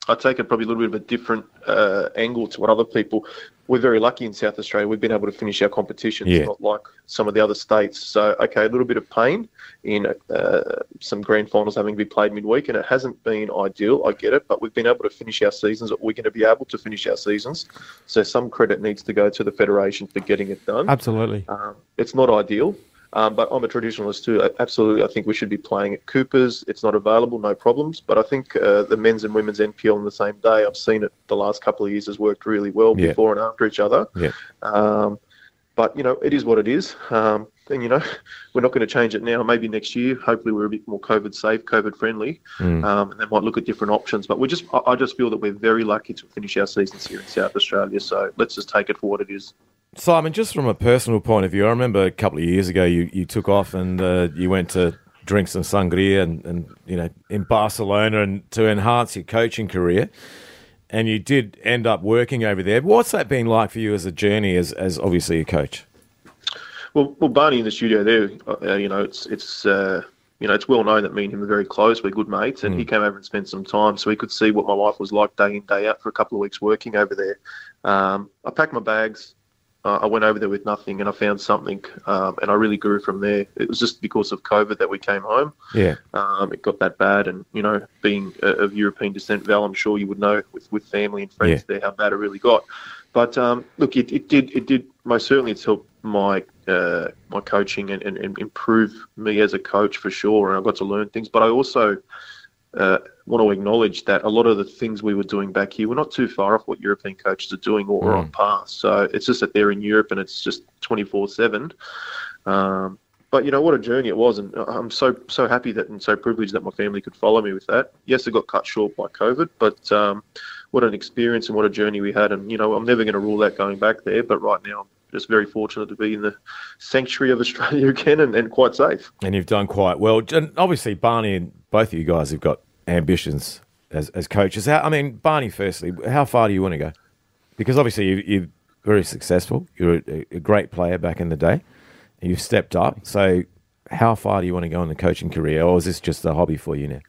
I take it probably a little bit of a different uh, angle to what other people. We're very lucky in South Australia. We've been able to finish our competitions, Yeah. not like some of the other states. So okay, a little bit of pain in uh, some grand finals having to be played midweek, and it hasn't been ideal. I get it, but we've been able to finish our seasons. We're going to be able to finish our seasons. So some credit needs to go to the federation for getting it done. Absolutely. Um, it's not ideal, um, but I'm a traditionalist too. Absolutely, I think we should be playing at Cooper's. It's not available, no problems. But I think uh, the men's and women's NPL on the same day, I've seen it the last couple of years has worked really well Yeah. before and after each other. Yeah. Um, but you know, it is what it is. Um, and you know, we're not going to change it now. Maybe next year. Hopefully, we're a bit more COVID safe, COVID friendly, Mm. um, and they might look at different options. But we just, I, I just feel that we're very lucky to finish our seasons here in South Australia. So let's just take it for what it is. Simon, just from a personal point of view, I remember a couple of years ago you, you took off and uh, you went to drink some sangria and, and you know in Barcelona and to enhance your coaching career, and you did end up working over there. What's that been like for you as a journey as as obviously a coach? Well, well, Barney in the studio there, uh, you know, it's it's uh, you know it's well known that me and him are very close. We're good mates, and he came over and spent some time, so he could see what my life was like day in day out for a couple of weeks working over there. Um, I packed my bags. Uh, I went over there with nothing, and I found something, um, and I really grew from there. It was just because of COVID that we came home. Yeah. Um, it got that bad, and you know, being uh, of European descent, Val, I'm sure you would know with, with family and friends there how bad it really got. But um, look, it, it did it did most certainly it's helped my uh, my coaching and, and, and improve me as a coach for sure, and I got to learn things. But I also uh, want to acknowledge that a lot of the things we were doing back here were not too far off what European coaches are doing or, or on par. So it's just that they're in Europe and it's just 24 7. Um, but you know what a journey it was, and I'm so so happy that and so privileged that my family could follow me with that. Yes, it got cut short by COVID, but um, what an experience and what a journey we had. And you know, I'm never going to rule out going back there, but right now I'm just very fortunate to be in the sanctuary of Australia again and, and quite safe. And you've done quite well. And obviously, Barney and both of you guys have got ambitions as, as coaches. How, I mean, Barney, firstly, how far do you want to go? Because obviously, you, you're very successful. You're a, a great player back in the day. You've stepped up. So, how far do you want to go in the coaching career? Or is this just a hobby for you now?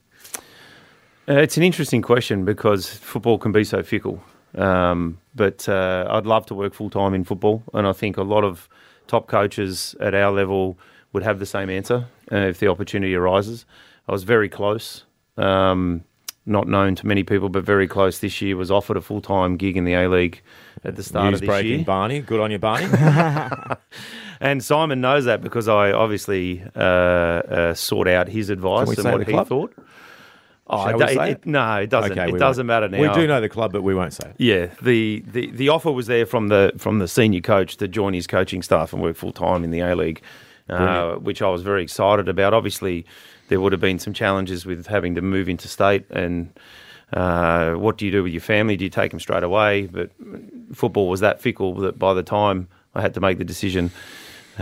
Uh, it's an interesting question because football can be so fickle. Um, but uh, I'd love to work full time in football, and I think a lot of top coaches at our level would have the same answer uh, if the opportunity arises. I was very close, um, not known to many people, but very close this year. Was offered a full time gig in the A League at the start News of this breaking, year. Barney. Good on you, Barney. And Simon knows that because I obviously uh, uh, sought out his advice and what he club? thought. Oh, it, say it- it? no, it doesn't. Okay, it doesn't won't. matter now. We do know the club, but we won't say it. Yeah, the, the, the offer was there from the from the senior coach to join his coaching staff and work full time in the A League, uh, which I was very excited about. Obviously, there would have been some challenges with having to move into state and. Uh, what do you do with your family? Do you take them straight away? But football was that fickle that by the time I had to make the decision,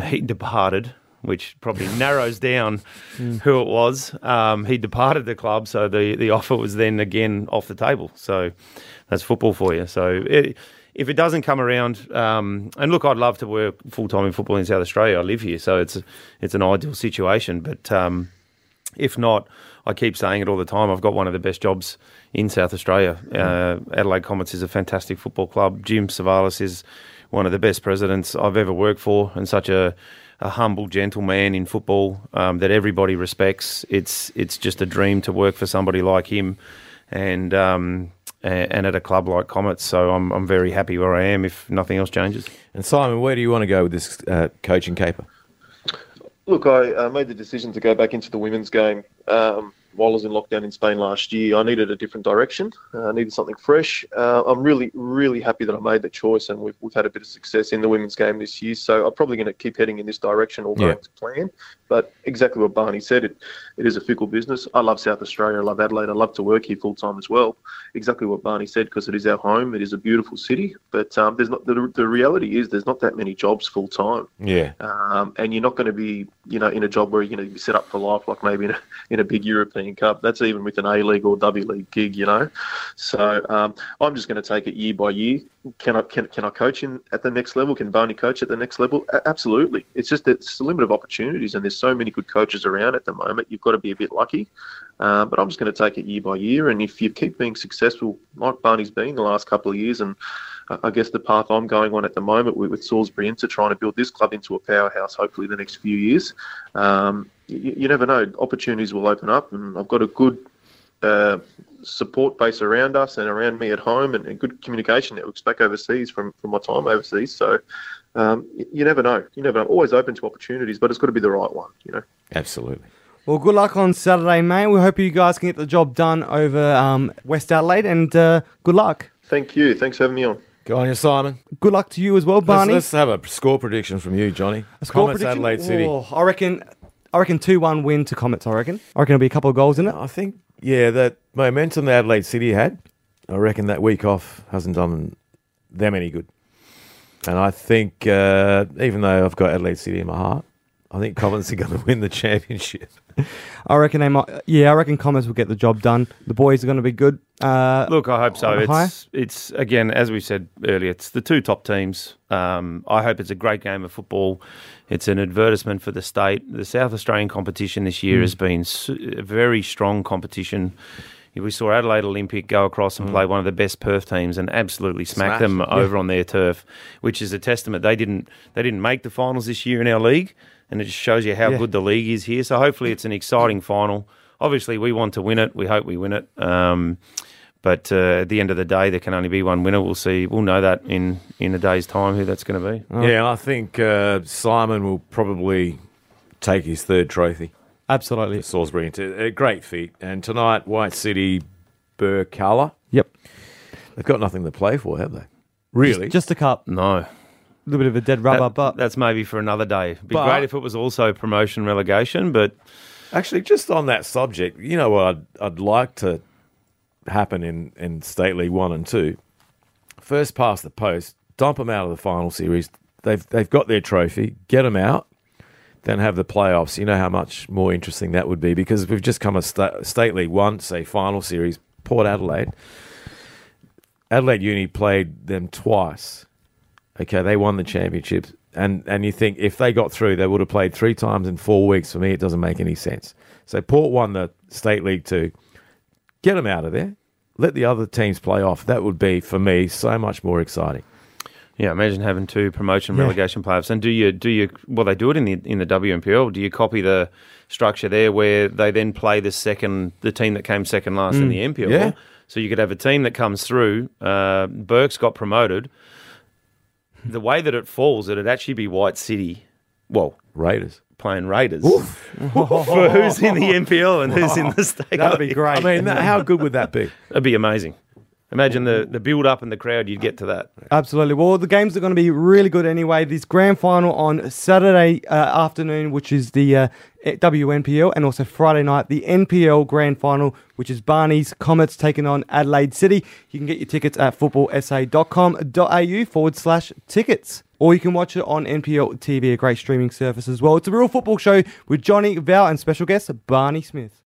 he departed which probably narrows down who it was. Um, he departed the club, so the, the offer was then again off the table. So that's football for you. So it, if it doesn't come around, um, and look, I'd love to work full time in football in South Australia. I live here, so it's it's an ideal situation. But um, if not, I keep saying it all the time. I've got one of the best jobs in South Australia. Uh, Adelaide Comets is a fantastic football club. Jim Savalas is one of the best presidents I've ever worked for, and such a, a humble, gentle man in football um, that everybody respects. It's it's just a dream to work for somebody like him, and um, and at a club like Comets. So I'm I'm very happy where I am. If nothing else changes. And Simon, where do you want to go with this uh, coaching caper? Look, I uh, made the decision to go back into the women's game um, while I was in lockdown in Spain last year. I needed a different direction. Uh, I needed something fresh. Uh, I'm really, really happy that I made the choice, and we've, we've had a bit of success in the women's game this year. So I'm probably going to keep heading in this direction, all Yeah. going to plan. But exactly what Barney said, it, it is a fickle business. I love South Australia. I love Adelaide. I love to work here full time as well. Exactly what Barney said, because it is our home. It is a beautiful city. But um, there's not the, the reality is there's not that many jobs full time Yeah. um, and you're not going to be, you know, in a job where you're going to be set up for life, like maybe in a, in a big European Cup. That's even with an A League or W League gig, you know. So um, I'm just going to take it year by year. Can I can, can I coach in at the next level? Can Barney coach at the next level? A- absolutely. It's just it's a limit of opportunities, and there's so many good coaches around at the moment. You've got to be a bit lucky. Um, but I'm just going to take it year by year, and if you keep being successful, like Barney's been the last couple of years, and I I guess the path I'm going on at the moment with, with Salisbury Inter, trying to build this club into a powerhouse, hopefully the next few years. Um, you, you never know; opportunities will open up, and I've got a good uh, support base around us and around me at home, and, and good communication networks back overseas from, from my time overseas. So um, you, you never know; you never know. Always open to opportunities, but it's got to be the right one. You know. Absolutely. Well, good luck on Saturday, mate. We hope you guys can get the job done over um, West Adelaide, and uh, good luck. Thank you. Thanks for having me on. Go on, you, Simon. Good luck to you as well, Let's, Barney. let's have a score prediction from you, Johnny. A score Comets, prediction? Adelaide City. Oh, I reckon. I reckon two one win to Comets. I reckon. I reckon it'll be a couple of goals in it. I think, yeah, that momentum that Adelaide City had, I reckon that week off hasn't done them any good. And I think, uh, even though I've got Adelaide City in my heart, I think Comets are going to win the championship. I reckon they might. Yeah, I reckon Comets will get the job done. The boys are going to be good. Uh, Look, I hope so. on high. It's it's again, as we said earlier, it's the two top teams. Um, I hope it's a great game of football. It's an advertisement for the state. The South Australian competition this year Mm. has been su- a very strong competition. We saw Adelaide Olympic go across and play one of the best Perth teams and absolutely smack Mm. Smash, them yeah. over on their turf, which is a testament. They didn't they didn't make the finals this year in our league, and it just shows you how Yeah. good the league is here. So hopefully it's an exciting final. Obviously, we want to win it. We hope we win it. Um, but uh, at the end of the day, there can only be one winner. We'll see. We'll know that in, in a day's time who that's going to be. Yeah, I think uh, Simon will probably take his third trophy. absolutely. Salisbury Inter a great feat. And tonight, White City, Birkalla. Yep. They've got nothing to play for, have they? Really? Just a cup. No. A little bit of a dead rubber, That- but that's maybe for another day. It'd be But- great if it was also promotion relegation, but Actually, just on that subject, you know what I'd, I'd like to happen in, in State League 1 and 2? First past the post, dump them out of the final series. They've, they've got their trophy, get them out, then have the playoffs. You know how much more interesting that would be because we've just come a sta- State League 1, say, final series, Port Adelaide. Adelaide Uni played them twice. Okay, they won the championship, and and you think if they got through, they would have played three times in four weeks. For me, it doesn't make any sense. So Port won the state league two. Get them out of there. Let the other teams play off. That would be for me so much more exciting. yeah, imagine having two promotion Yeah. relegation playoffs. And do you do you well they do it in the in the WNPL? Do you copy the structure there where they then play the second the team that came second last in the NPL? Yeah. So you could have a team that comes through. Uh, Burke's got promoted. The way that it falls, it'd actually be White City. Well, Raiders. playing Raiders for who's in the NPL and who's in the state. that'd be great. I mean, that, how good would that be? That'd be amazing. Imagine the, the build up and the crowd you'd get to that. Absolutely. Well, the games are going to be really good anyway. This grand final on Saturday uh, afternoon, which is the uh, WNPL, and also Friday night, the NPL grand final, which is Barney's Comets taking on Adelaide City. You can get your tickets at footballsa.com.au forward slash tickets. Or you can watch it on NPL TV, a great streaming service as well. It's a real football show with Johnny, Val, and special guest Barney Smith.